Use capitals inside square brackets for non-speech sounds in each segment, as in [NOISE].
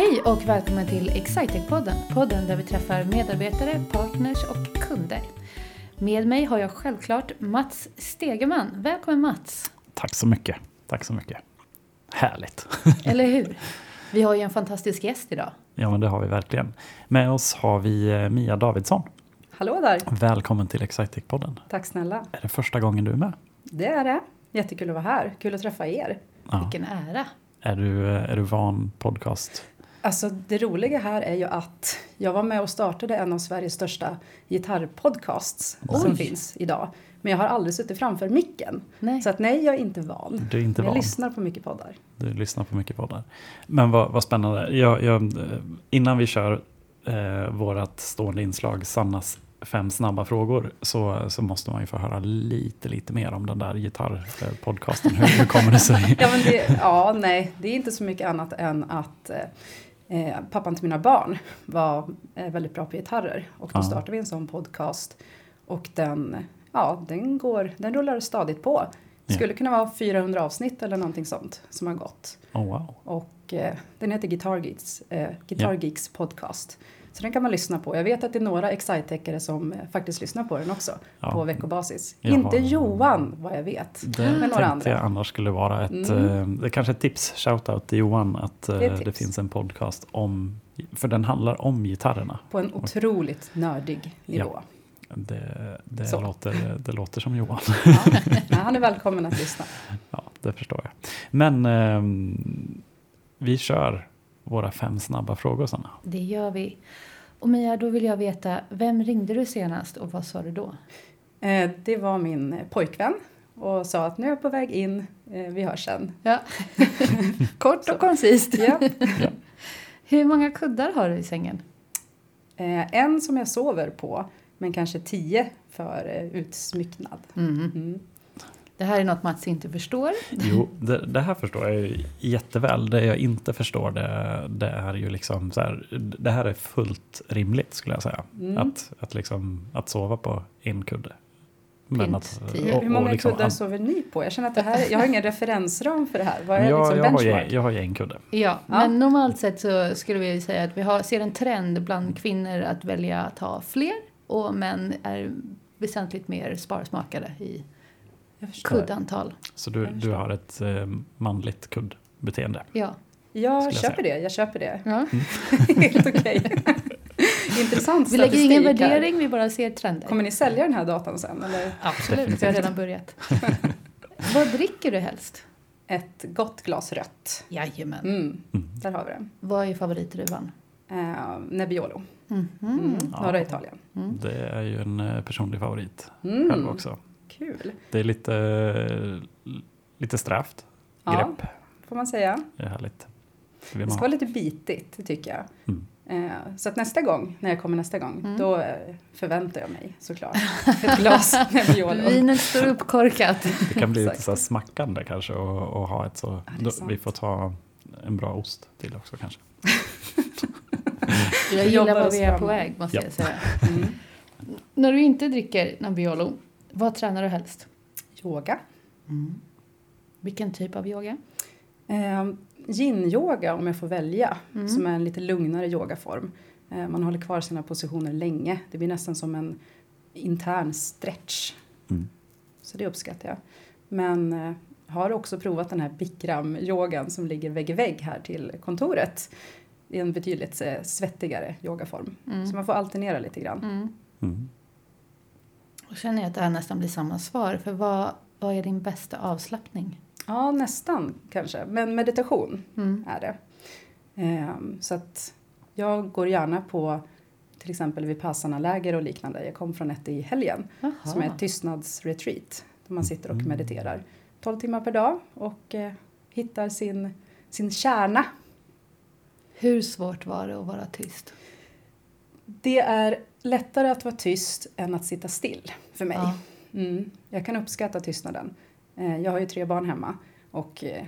Hej och välkommen till Excitec-podden. Podden där vi träffar medarbetare, partners och kunder. Med mig har jag självklart Mats Stegeman. Välkommen Mats! Tack så mycket. Tack så mycket. Härligt. [LAUGHS] Eller hur? Vi har ju en fantastisk gäst idag. Ja, men det har vi verkligen. Med oss har vi eh, Mia Davidsson. Hallå där! Välkommen till Excitec-podden. Tack snälla. Är det första gången du är med? Det är det. Jättekul att vara här. Kul att träffa er. Ja. Vilken ära! Är, du, är du van podcast? Alltså det roliga här är ju att jag var med och startade en av Sveriges största gitarrpodcasts som finns idag. Men jag har aldrig suttit framför micken. Nej. Så att nej, jag är inte van. Du är inte jag van. lyssnar på mycket poddar. Du lyssnar på mycket poddar. Men vad, vad spännande. Jag, jag, eh, innan vi kör eh, vårat stående inslag, Sannas fem snabba frågor, så, så måste man ju få höra lite, lite mer om den där gitarrpodcasten. Hur, hur kommer det sig? [LAUGHS] Ja, men det, ja, nej, det är inte så mycket annat än att eh, pappan till mina barn var eh, väldigt bra på gitarrer. Och då Ja. startade vi en sån podcast. Och den, ja, den, går, den rullar stadigt på. Det Ja. skulle kunna vara 400 avsnitt eller någonting sånt som har gått. Oh, wow. Och eh, den heter Guitar Geeks, eh, Guitar Geeks podcast. Så den kan man lyssna på. Jag vet att det är några Excitecare som eh, faktiskt lyssnar på den också Ja. på veckobasis. Jag Inte Johan vad jag vet. Det Men några tänkte andra. jag annars skulle vara ett, Mm. eh, det är kanske ett tips, shoutout till Johan, att eh, Det är det, finns en podcast om, för den handlar om gitarrerna. På en otroligt nördig nivå. Det, det, Så. låter, det låter som Johan. [LAUGHS] Ja. Han är välkommen att lyssna. Ja, det förstår jag. Men ehm, vi kör våra fem snabba frågor Sanna. Det gör vi. Och Mia, då vill jag veta, vem ringde du senast och vad sa du då? Eh, det var min eh, pojkvän och sa att nu är jag på väg in, eh, vi hörs sen. Ja. [LAUGHS] Kort och koncist. [LAUGHS] Ja. Hur många kuddar har du i sängen? Eh, en som jag sover på, men kanske tio för utsmycknad. Mm. Det här är något Mats inte förstår. Jo, det, det här förstår jag ju jätteväl. Det jag inte förstår det, det är ju liksom så här, det här är fullt rimligt skulle jag säga. Mm. Att, att, liksom, att sova på en kudde. Men att, och- Hur många och liksom kuddar sover ni på? Jag känner att det här, jag har ingen referensram för det här. Vad är jag, liksom jag, har benchmark? ju, jag har ju en kudde. Ja, men normalt sett så skulle vi säga att vi har, ser en trend bland kvinnor att välja att ha fler och män är väsentligt mer sparsmakade i. kuddantal. Så du, du har ett eh, manligt kuddbeteende. Ja. Jag jag köper det, jag köper det. ja. [LAUGHS] Helt okej. [LAUGHS] Intressant Vi lägger ingen statistik här. värdering, vi bara ser trender. Kommer ni sälja den här datan sen? Eller? Absolut, vi har redan börjat. [LAUGHS] Vad dricker du helst? Ett gott glas rött. Jajamän. Mm, Mm. där har vi den. Vad är favoritdruvan? Eh, Nebbiolo, Mhm. mm. Ja. norra Italien. Mm. Det är ju en eh, personlig favorit Mm. själv också. Kul. Det är lite, lite strävt Ja, grepp. får man säga. Det är härligt. Det Det ska ha. vara lite bitigt, tycker jag. Mm. Eh, så att nästa gång, när jag kommer nästa gång, Mm. då eh, förväntar jag mig såklart [LAUGHS] ett glas Nebbiolo. Vinet står uppkorkat. Det kan bli lite så här smackande kanske och, och ha ett så. är då, vi får ta en bra ost till också kanske. Jag jobbar gillar oss vi är på väg, måste Ja. jag säga. Mm. När du inte dricker Nebbiolo, vad tränar du helst? Yoga. Vilken typ av yoga? Eh, Yin-yoga om jag får välja, Mm. som är en lite lugnare yogaform. Eh, man håller kvar sina positioner länge. Det blir nästan som en intern stretch. Mm. Så det uppskattar jag. Men eh, har också provat den här Bikram-yogan som ligger vägg i vägg här till kontoret. Det är en betydligt eh, svettigare yogaform. Mm. Så man får alternera lite grann. Mm. Då känner jag att det här nästan blir samma svar. För vad, vad är din bästa avslappning? Ja, nästan kanske. Men meditation Mm. är det. Ehm, så att jag går gärna på till exempel Vipassana-läger och liknande. Jag kom från ett i helgen Jaha. som är ett tystnadsretreat. Där man sitter och Mm. mediterar 12 timmar per dag och eh, hittar sin, sin kärna. Hur svårt var det att vara tyst? Det är lättare att vara tyst än att sitta still för mig. Ja. Mm, jag kan uppskatta tystnaden. Eh, jag har ju tre barn hemma och eh,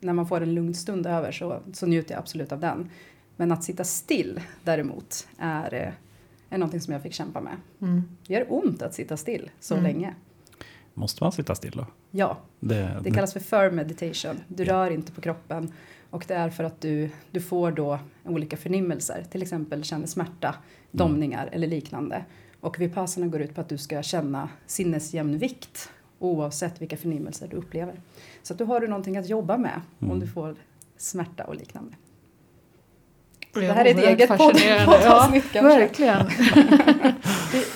när man får en lugn stund över så, så njuter jag absolut av den. Men att sitta still däremot är, eh, är någonting som jag fick kämpa med. Mm. Det gör ont att sitta still så Mm. länge. Måste man sitta still då? Ja, Det, det kallas för firm meditation. Du Ja. rör inte på kroppen och det är för att du, du får då olika förnimmelser, till exempel känner smärta, domningar eller liknande. Och vipassana går ut på att du ska känna sinnesjämnvikt oavsett vilka förnimmelser du upplever. Så att då har du någonting att jobba med om Mm. du får smärta och liknande. Det Det här är ett eget podd- fascinerande. [LAUGHS] Ja, poddavsnitt kanske. verkligen. [LAUGHS]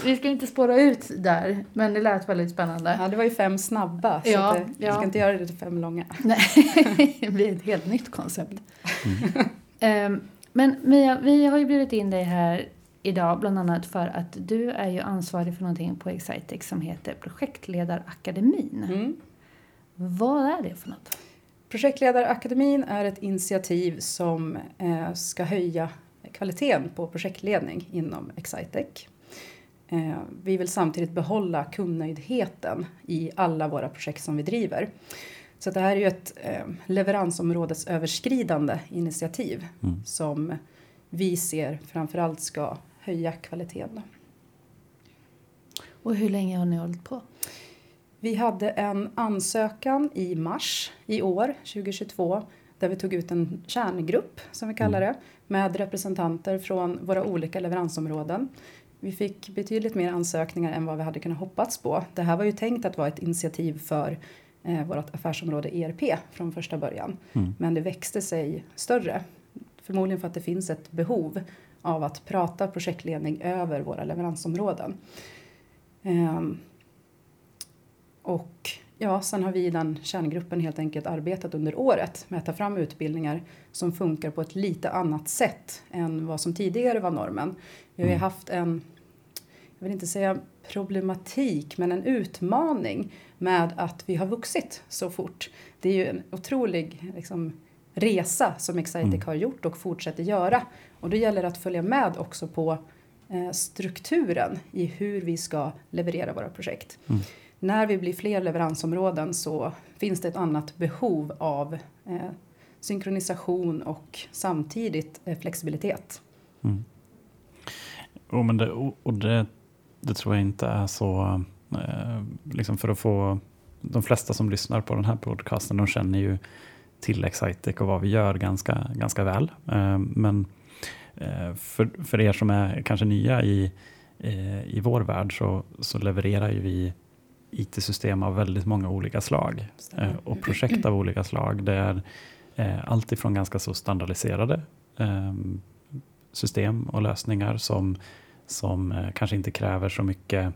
vi, vi ska inte spåra ut där, men det lät väldigt spännande. Ja, det var ju fem snabba, så Ja, att, eh, vi ja. ska inte göra det till fem långa. Nej, [LAUGHS] det blir ett helt nytt koncept. Mm. Ehm, Men Mia, vi har ju bjudit in dig här idag bland annat för att du är ju ansvarig för någonting på Excitex som heter Projektledarakademin. Mm. Vad är det för något? Projektledarakademin är ett initiativ som eh, ska höja kvaliteten på projektledning inom Excitec. Eh, vi vill samtidigt behålla kundnöjdheten i alla våra projekt som vi driver. Så det här är ju ett eh, leveransområdesöverskridande initiativ Mm. som vi ser framförallt ska höja kvaliteten. Och hur länge har ni hållit på? Vi hade en ansökan i mars i år, 2022, där vi tog ut en kärngrupp, som vi kallar det, med representanter från våra olika leveransområden. Vi fick betydligt mer ansökningar än vad vi hade kunnat hoppats på. Det här var ju tänkt att vara ett initiativ för eh, vårt affärsområde ERP från första början. Mm. Men det växte sig större. Förmodligen för att det finns ett behov av att prata projektledning över våra leveransområden. Ehm, och ja, sen har vi i den kärngruppen helt enkelt arbetat under året med att ta fram utbildningar som funkar på ett lite annat sätt än vad som tidigare var normen. Vi har ju Mm. haft en, jag vill inte säga problematik, men en utmaning med att vi har vuxit så fort. Det är ju en otrolig liksom, resa som Excitec Mm. har gjort och fortsätter göra. Och då gäller det att följa med också på eh, strukturen i hur vi ska leverera våra projekt. Mm. När vi blir fler leveransområden så finns det ett annat behov av eh, synkronisation och samtidigt eh, flexibilitet. Mm. Oh, men det, och och det, det tror jag inte är så, eh, liksom för att få, de flesta som lyssnar på den här podcasten, de känner ju till Excitec och vad vi gör ganska, ganska väl. Eh, men eh, för, för er som är kanske nya i, eh, i vår värld så, så levererar ju vi IT-system av väldigt många olika slag eh, och projekt av olika slag. Det är eh, allt ifrån ganska så standardiserade eh, system och lösningar som, som eh, kanske inte kräver så mycket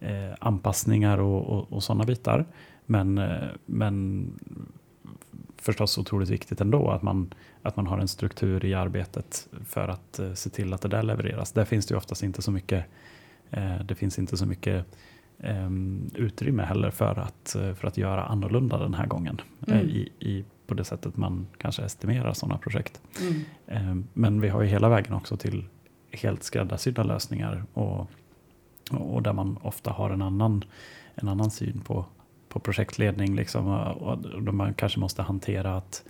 eh, anpassningar och, och, och sådana bitar. Men, eh, men förstås otroligt viktigt ändå att man, att man har en struktur i arbetet för att se till att det där levereras. Där finns det ju oftast inte så mycket, det finns inte så mycket utrymme heller för att, eh, för att göra annorlunda den här gången. Eh, Mm. i, i, på det sättet man kanske estimerar sådana projekt. Mm. Eh, Men vi har ju hela vägen också till helt skräddarsydda lösningar och, och där man ofta har en annan, en annan syn på, på projektledning. Liksom, och och då man kanske måste hantera att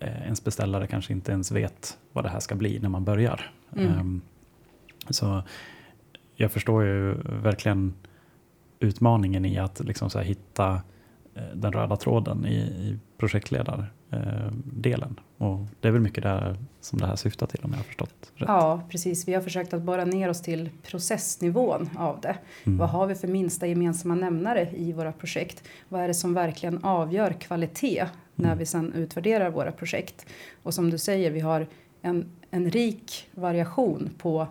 eh, ens beställare kanske inte ens vet vad det här ska bli när man börjar. Mm. Ehm, Så jag förstår ju verkligen utmaningen i att liksom så hitta eh, den röda tråden i, i projektledardelen. Och det är väl mycket där som det här syftar till om jag har förstått rätt. Ja, precis. Vi har försökt att borra ner oss till processnivån av det. Mm. Vad har vi för minsta gemensamma nämnare i våra projekt? Vad är det som verkligen avgör kvalitet när Mm. vi sedan utvärderar våra projekt? Och som du säger, vi har en, en rik variation på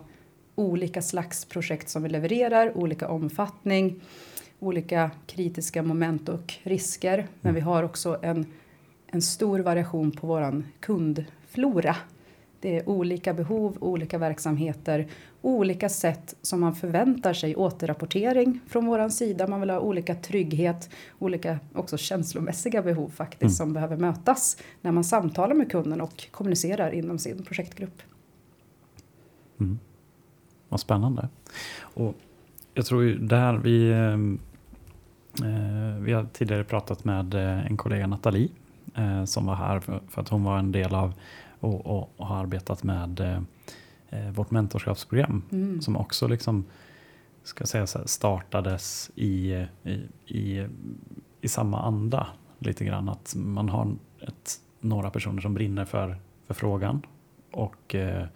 olika slags projekt som vi levererar, olika omfattning, olika kritiska moment och risker. Men vi har också en, en stor variation på våran kundflora. Det är olika behov, olika verksamheter, olika sätt som man förväntar sig återrapportering från våran sida. Man vill ha olika trygghet, olika också känslomässiga behov faktiskt Mm. som behöver mötas när man samtalar med kunden och kommunicerar inom sin projektgrupp. Mm. Vad spännande. Och jag tror ju där vi, ehm, eh, vi har tidigare pratat med eh, en kollega Nathalie eh, som var här för, för att hon var en del av och, och, och har arbetat med eh, eh, vårt mentorskapsprogram Mm. som också liksom ska säga så här, startades i, i, i, i samma anda lite grann. Att man har ett, några personer som brinner för, för frågan och eh, eh,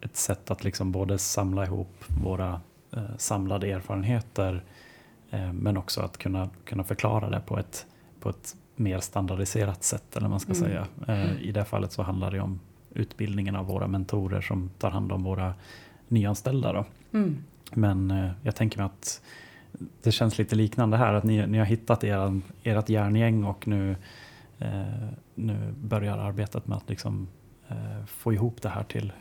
ett sätt att liksom både samla ihop våra eh, samlade erfarenheter eh, men också att kunna, kunna förklara det på ett, på ett mer standardiserat sätt. Eller man ska Mm. säga. Eh, I det fallet så handlar det om utbildningen av våra mentorer som tar hand om våra nyanställda. Då. Mm. Men eh, jag tänker mig att det känns lite liknande här, att ni, ni har hittat er, ert järngäng och nu, eh, nu börjar arbetet med att liksom, få ihop det här till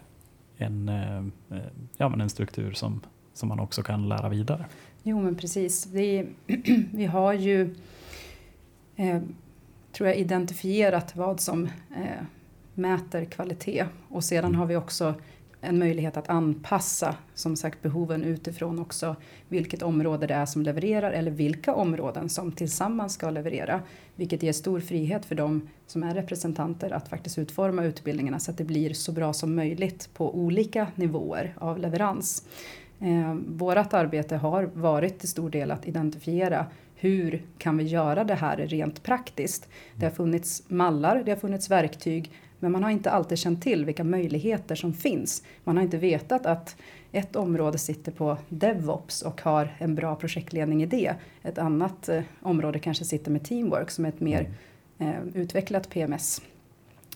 en, eh, eh, ja, men en struktur som, som man också kan lära vidare. Jo men precis. Vi, [CLEARS THROAT] vi har ju eh, tror jag identifierat vad som eh, mäter kvalitet och sedan har vi också en möjlighet att anpassa som sagt behoven utifrån också vilket område det är som levererar eller vilka områden som tillsammans ska leverera. Vilket ger stor frihet för dem som är representanter att faktiskt utforma utbildningarna så att det blir så bra som möjligt på olika nivåer av leverans. Eh, vårat arbete har varit till stor del att identifiera hur kan vi göra det här rent praktiskt. Det har funnits mallar, det har funnits verktyg men man har inte alltid känt till vilka möjligheter som finns. Man har inte vetat att ett område sitter på DevOps och har en bra projektledning i det. Ett annat eh, område kanske sitter med Teamwork som är ett mer eh, utvecklat PMS.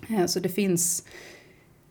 Eh, så det finns,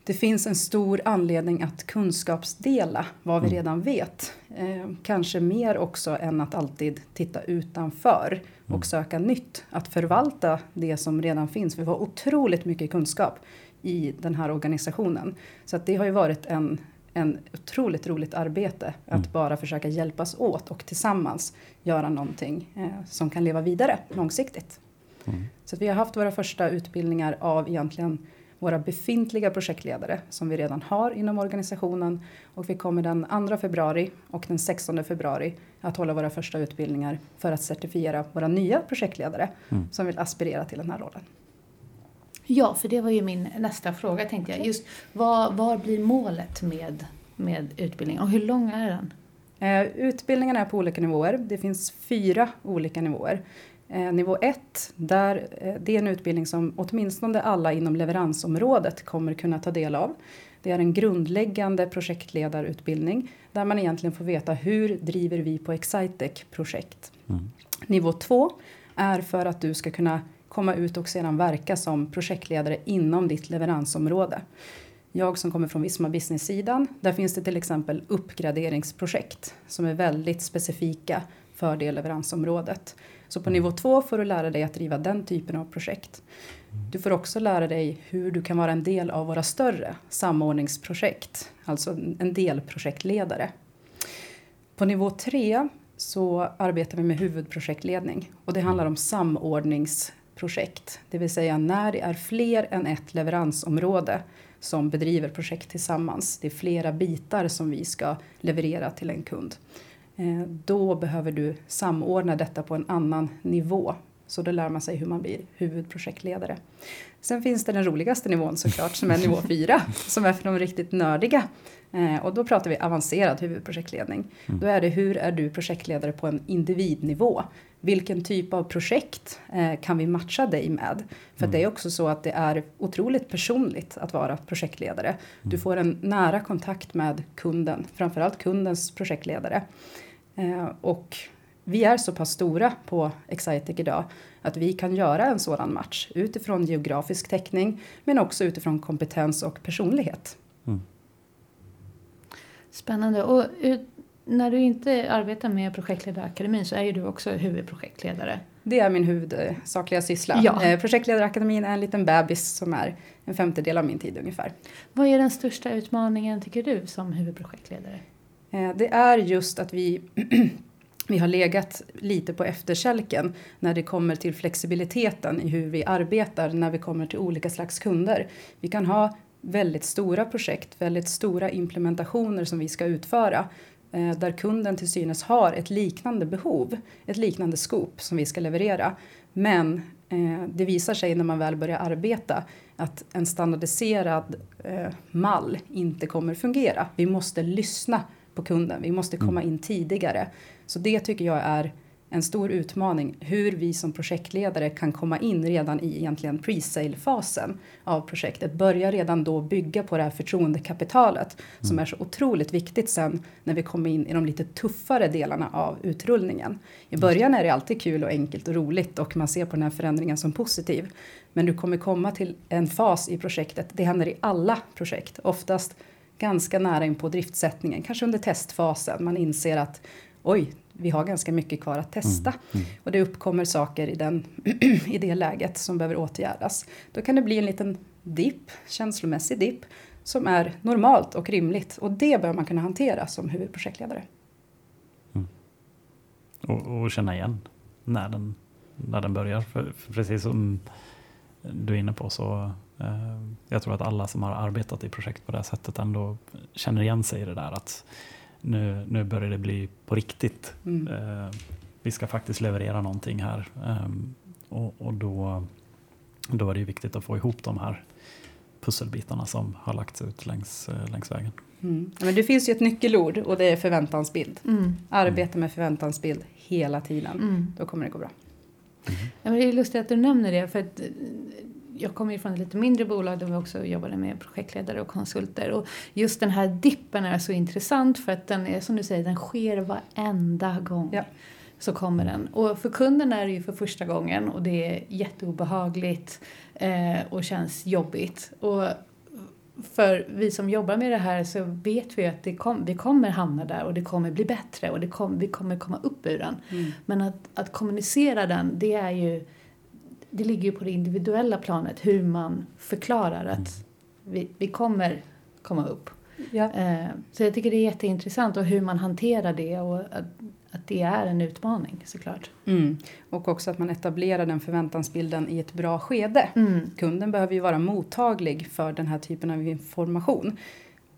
det finns en stor anledning att kunskapsdela vad vi Mm. redan vet. Eh, kanske mer också än att alltid titta utanför och Mm. söka nytt. Att förvalta det som redan finns. Vi har otroligt mycket kunskap i den här organisationen. Så att det har ju varit en, en otroligt roligt arbete att Mm. bara försöka hjälpas åt och tillsammans göra någonting eh, som kan leva vidare långsiktigt. Mm. Så att vi har haft våra första utbildningar av egentligen våra befintliga projektledare som vi redan har inom organisationen och vi kommer den 2 februari och den 16 februari att hålla våra första utbildningar för att certifiera våra nya projektledare Mm. som vill aspirera till den här rollen. Ja, för det var ju min nästa fråga tänkte jag. Just vad, vad blir målet med, med utbildningen och hur lång är den? Eh, utbildningarna är på olika nivåer. Det finns fyra olika nivåer. Eh, nivå 1, där, eh, det är en utbildning som åtminstone alla inom leveransområdet kommer kunna ta del av. Det är en grundläggande projektledarutbildning där man egentligen får veta hur driver vi på Excitec-projekt. Mm. Nivå 2 är för att du ska kunna komma ut och sedan verka som projektledare inom ditt leveransområde. Jag som kommer från Visma Business-sidan, där finns det till exempel uppgraderingsprojekt som är väldigt specifika för det leveransområdet. Så på nivå 2 får du lära dig att driva den typen av projekt. Du får också lära dig hur du kan vara en del av våra större samordningsprojekt, alltså en delprojektledare. På nivå 3 så arbetar vi med huvudprojektledning och det handlar om samordningsprojekt, det vill säga när det är fler än ett leveransområde som bedriver projekt tillsammans. Det är flera bitar som vi ska leverera till en kund. Eh, Då behöver du samordna detta på en annan nivå. Så då lär man sig hur man blir huvudprojektledare. Sen finns det den roligaste nivån såklart som är nivå 4 [LAUGHS] som är för de riktigt nördiga. Eh, och då pratar vi avancerad huvudprojektledning. Mm. Då är det hur är du projektledare på en individnivå? Vilken typ av projekt eh, kan vi matcha dig med? För Mm. det är också så att det är otroligt personligt att vara projektledare. Du Mm. får en nära kontakt med kunden, framförallt kundens projektledare. Eh, och vi är så pass stora på Excitec idag att vi kan göra en sådan match utifrån geografisk täckning men också utifrån kompetens och personlighet. Mm. Spännande. Och när du inte arbetar med Projektledarakademin så är ju du också huvudprojektledare. Det är min huvudsakliga syssla. Ja. Eh, Projektledarakademin är en liten bebis som är en femtedel av min tid ungefär. Vad är den största utmaningen tycker du som huvudprojektledare? Eh, det är just att vi, [CLEARS THROAT] vi har legat lite på efterkälken när det kommer till flexibiliteten i hur vi arbetar när vi kommer till olika slags kunder. Vi kan ha väldigt stora projekt, väldigt stora implementationer som vi ska utföra eh, där kunden till synes har ett liknande behov, ett liknande skop som vi ska leverera. Men eh, det visar sig när man väl börjar arbeta att en standardiserad eh, mall inte kommer fungera. Vi måste lyssna på kunden. Vi måste komma in tidigare. Så det tycker jag är en stor utmaning hur vi som projektledare kan komma in redan i egentligen pre-sale-fasen av projektet. Börja redan då bygga på det här förtroendekapitalet mm. som är så otroligt viktigt sen när vi kommer in i de lite tuffare delarna av utrullningen. I början är det alltid kul och enkelt och roligt och man ser på den här förändringen som positiv. Men du kommer komma till en fas i projektet, det händer i alla projekt, oftast ganska nära in på driftsättningen, kanske under testfasen. Man inser att oj, vi har ganska mycket kvar att testa. Mm, mm. Och det uppkommer saker i, den, [CLEARS THROAT] i det läget som behöver åtgärdas. Då kan det bli en liten dipp, känslomässig dipp, som är normalt och rimligt. Och det bör man kunna hantera som huvudprojektledare. Mm. Och, och, känna igen när den, när den börjar. För, för precis som du är inne på så eh, jag tror att alla som har arbetat i projekt på det här sättet ändå känner igen sig i det där att nu, nu börjar det bli på riktigt. Mm. Eh, vi ska faktiskt leverera någonting här. Eh, och, och då, då är det viktigt att få ihop de här pusselbitarna som har lagts ut längs, eh, längs vägen. Mm. Men det finns ju ett nyckelord och det är förväntansbild. Mm. Arbeta med förväntansbild hela tiden. Mm. Då kommer det gå bra. Ja, men det är lustigt att du nämner det. för att jag kommer ju från ett lite mindre bolag där vi också jobbade med projektledare och konsulter. Och just den här dippen är så intressant för att den är som du säger, den sker varenda gång. Ja. Så kommer den. Och för kunden är det ju för första gången och det är jätteobehagligt eh, och känns jobbigt. Och för vi som jobbar med det här så vet vi att kom, vi kommer hamna där och det kommer bli bättre och det kom, vi kommer komma upp ur den. Mm. Men att, att kommunicera den, det är ju det ligger ju på det individuella planet hur man förklarar att mm. vi, vi kommer komma upp. Ja. Eh, så jag tycker det är jätteintressant och hur man hanterar det och att, det är en utmaning såklart. Mm. Och också att man etablerar den förväntansbilden i ett bra skede. Mm. Kunden behöver ju vara mottaglig för den här typen av information.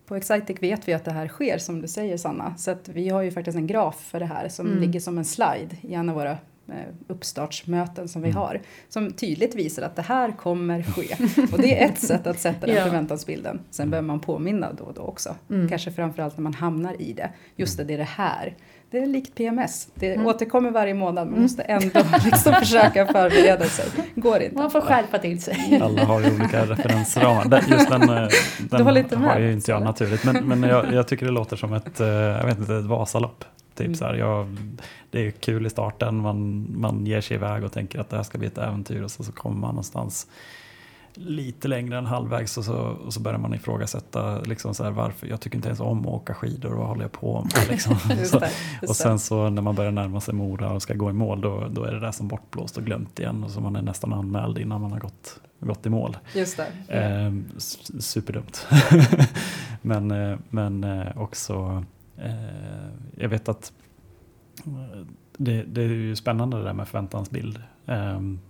På Excitec vet vi att det här sker som du säger Sanna. Så att vi har ju faktiskt en graf för det här som mm. ligger som en slide i en av våra Eh, uppstartsmöten som vi mm. har som tydligt visar att det här kommer ske. [LAUGHS] Och det är ett sätt att sätta den ja. förväntansbilden. Sen behöver man påminna då och då också. Mm. Kanske framförallt när man hamnar i det. Just det, det är det här. Det är likt PMS. Det mm. återkommer varje månad. Man mm. måste ändå [LAUGHS] liksom försöka förbereda sig. Går inte. Man får skärpa till sig. [LAUGHS] Alla har ju olika referensramar. Just den, eh, [LAUGHS] den har ju inte jag naturligt. Men, men jag, jag, tycker det låter som ett, eh, jag vet inte, ett Vasalopp. Typ mm. så här, jag, det är kul i starten, man, man ger sig iväg och tänker att det här ska bli ett äventyr och så, så kommer man någonstans lite längre än halvvägs och så, och så börjar man ifrågasätta liksom så här, varför. Jag tycker inte ens om att åka skidor vad håller jag på med? [LAUGHS] Liksom. just och sen så när man börjar närma sig Mora och ska gå i mål då, då är det där som bortblåst och glömt igen och så man är nästan anmäld innan man har gått, gått i mål. Just det. [LAUGHS] Eh, superdumt. men, men eh, också Eh, jag vet att eh, det, det, är ju spännande det där med förväntansbild. Um,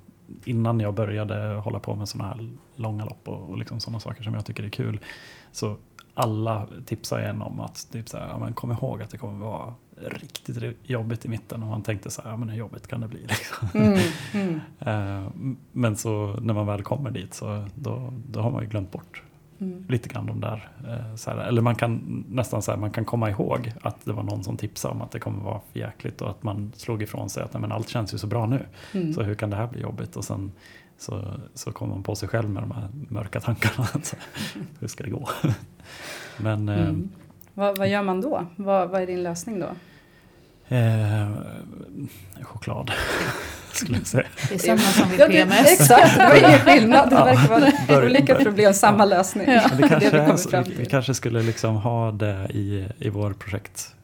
innan jag började hålla på med sådana här långa lopp och, och liksom sådana saker som jag tycker är kul. Så alla tipsar en om att typ så här, ja, men kom ihåg att det kommer vara riktigt jobbigt i mitten. Och man tänkte så här, ja, men hur jobbigt kan det bli? [LAUGHS] Liksom. Mm, mm. uh, men så när man väl kommer dit så då, då har man ju glömt bort Mm. Lite grann de där, eh, här, eller man kan nästan så här, man kan komma ihåg att det var någon som tipsade om att det kommer vara för jäkligt och att man slog ifrån sig att men allt känns ju så bra nu. Mm. Så hur kan det här bli jobbigt? Och sen så, så kommer man på sig själv med de här mörka tankarna. [LAUGHS] Så, hur ska det gå? [LAUGHS] men, eh, mm. vad, vad, gör man då? Vad, vad är din lösning då? Eh, choklad [LAUGHS] skulle jag säga. Det är samma som vid PMS. Exakt, det var ingen skillnad. Det verkar vara olika problem, samma lösning. Ja. Det kanske det vi, vi, vi, kanske skulle liksom ha det i, i vår projekt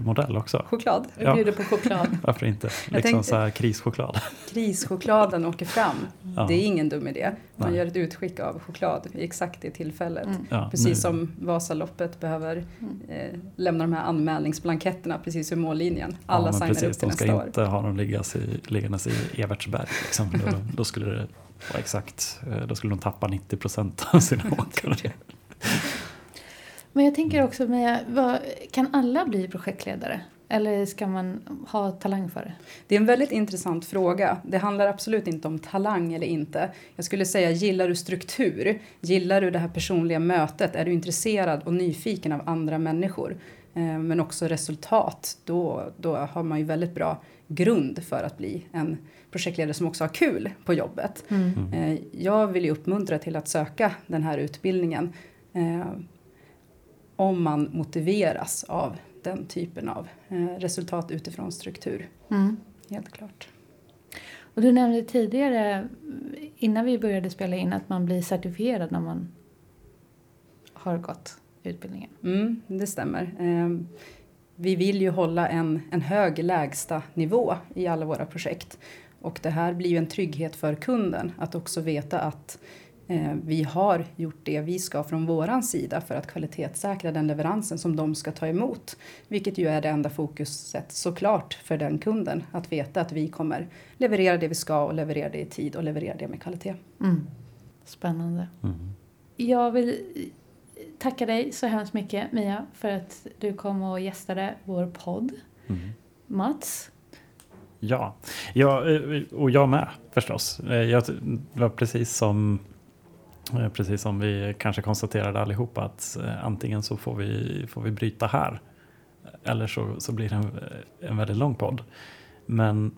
modell också. Choklad. Vi bjuder på choklad. [LAUGHS] Varför inte? Liksom tänkte, så här krischoklad. [LAUGHS] Krischokladen åker fram. Ja. Det är ingen dum idé. Man Nej. gör ett utskick av choklad vid exakt det tillfället. Mm. Ja, precis nu. som Vasaloppet behöver mm. eh, lämna de här anmälningsblanketterna precis vid mållinjen. Alla ja, signar precis, upp till nästa år. De ska inte ha dem liggas i, liggandes i Evertsberg. Liksom. Då, då, skulle det vara exakt, eh, då skulle de tappa 90 procent av sina [LAUGHS] åkare. Men jag tänker också med, vad, kan alla bli projektledare? Eller ska man ha talang för det? Det är en väldigt intressant fråga. Det handlar absolut inte om talang eller inte. Jag skulle säga, gillar du struktur? Gillar du det här personliga mötet? Är du intresserad och nyfiken av andra människor? Eh, men också resultat, då, då har man ju väldigt bra grund för att bli en projektledare som också har kul på jobbet. Mm. Eh, jag vill ju uppmuntra till att söka den här utbildningen eh, om man motiveras av den typen av resultat utifrån struktur. Mm. Helt klart. Och du nämnde tidigare, innan vi började spela in, att man blir certifierad när man har gått utbildningen. Mm, det stämmer. Eh, vi vill ju hålla en, en hög lägsta nivå i alla våra projekt. Och det här blir ju en trygghet för kunden att också veta att eh, vi har gjort det vi ska från våran sida för att kvalitetssäkra den leveransen som de ska ta emot. Vilket ju är det enda fokuset såklart för den kunden att veta att vi kommer leverera det vi ska och leverera det i tid och leverera det med kvalitet. Mm. Spännande. Mm. Jag vill tacka dig så hemskt mycket Mia för att du kom och gästade vår podd. Mm. Mats, Ja, ja, eh, och jag med förstås. Eh, Jag, det var precis som, eh, precis som vi kanske konstaterade allihopa att antingen så får vi, får vi bryta här eller så, så blir det en, en väldigt lång podd. Men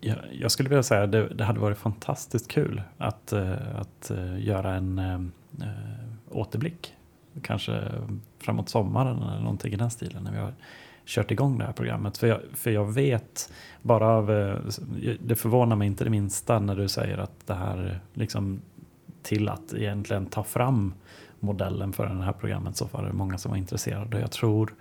jag, jag skulle vilja säga att det, det hade varit fantastiskt kul att, att göra en eh, återblick. Kanske framåt sommaren eller någonting i den stilen när vi har kört igång det här programmet. För jag, för jag vet bara av, eh, det förvånar mig inte det minsta när du säger att det här liksom till att egentligen ta fram modellen för det här programmet så var det många som var intresserade. Och jag tror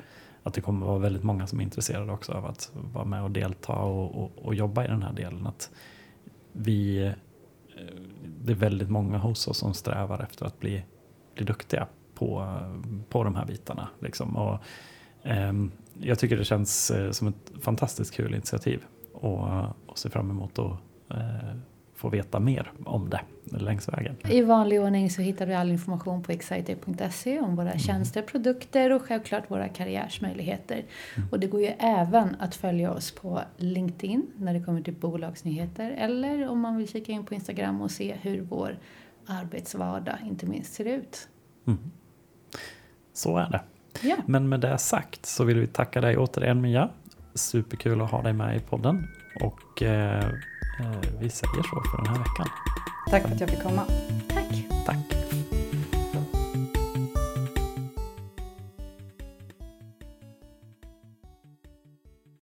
att det kommer vara väldigt många som är intresserade också av att vara med och delta och, och, och jobba i den här delen. Att vi, eh, det är väldigt många hos oss som strävar efter att bli, bli duktiga på, på de här bitarna. Liksom. Och, ehm, jag tycker det känns eh, som ett fantastiskt kul initiativ och, och ser fram emot att eh, få veta mer om det längs vägen. i vanlig ordning så hittar du all information på exciter.se om våra tjänster, produkter och självklart våra karriärsmöjligheter. Och det går ju även att följa oss på LinkedIn när det kommer till bolagsnyheter eller om man vill kika in på Instagram och se hur vår arbetsvardag inte minst ser ut. Mm. Så är det. Ja, Men med det sagt så vill vi tacka dig återigen Mia. Superkul att ha dig med i podden och eh, eh, vi säger så för den här veckan. Tack för att jag fick komma.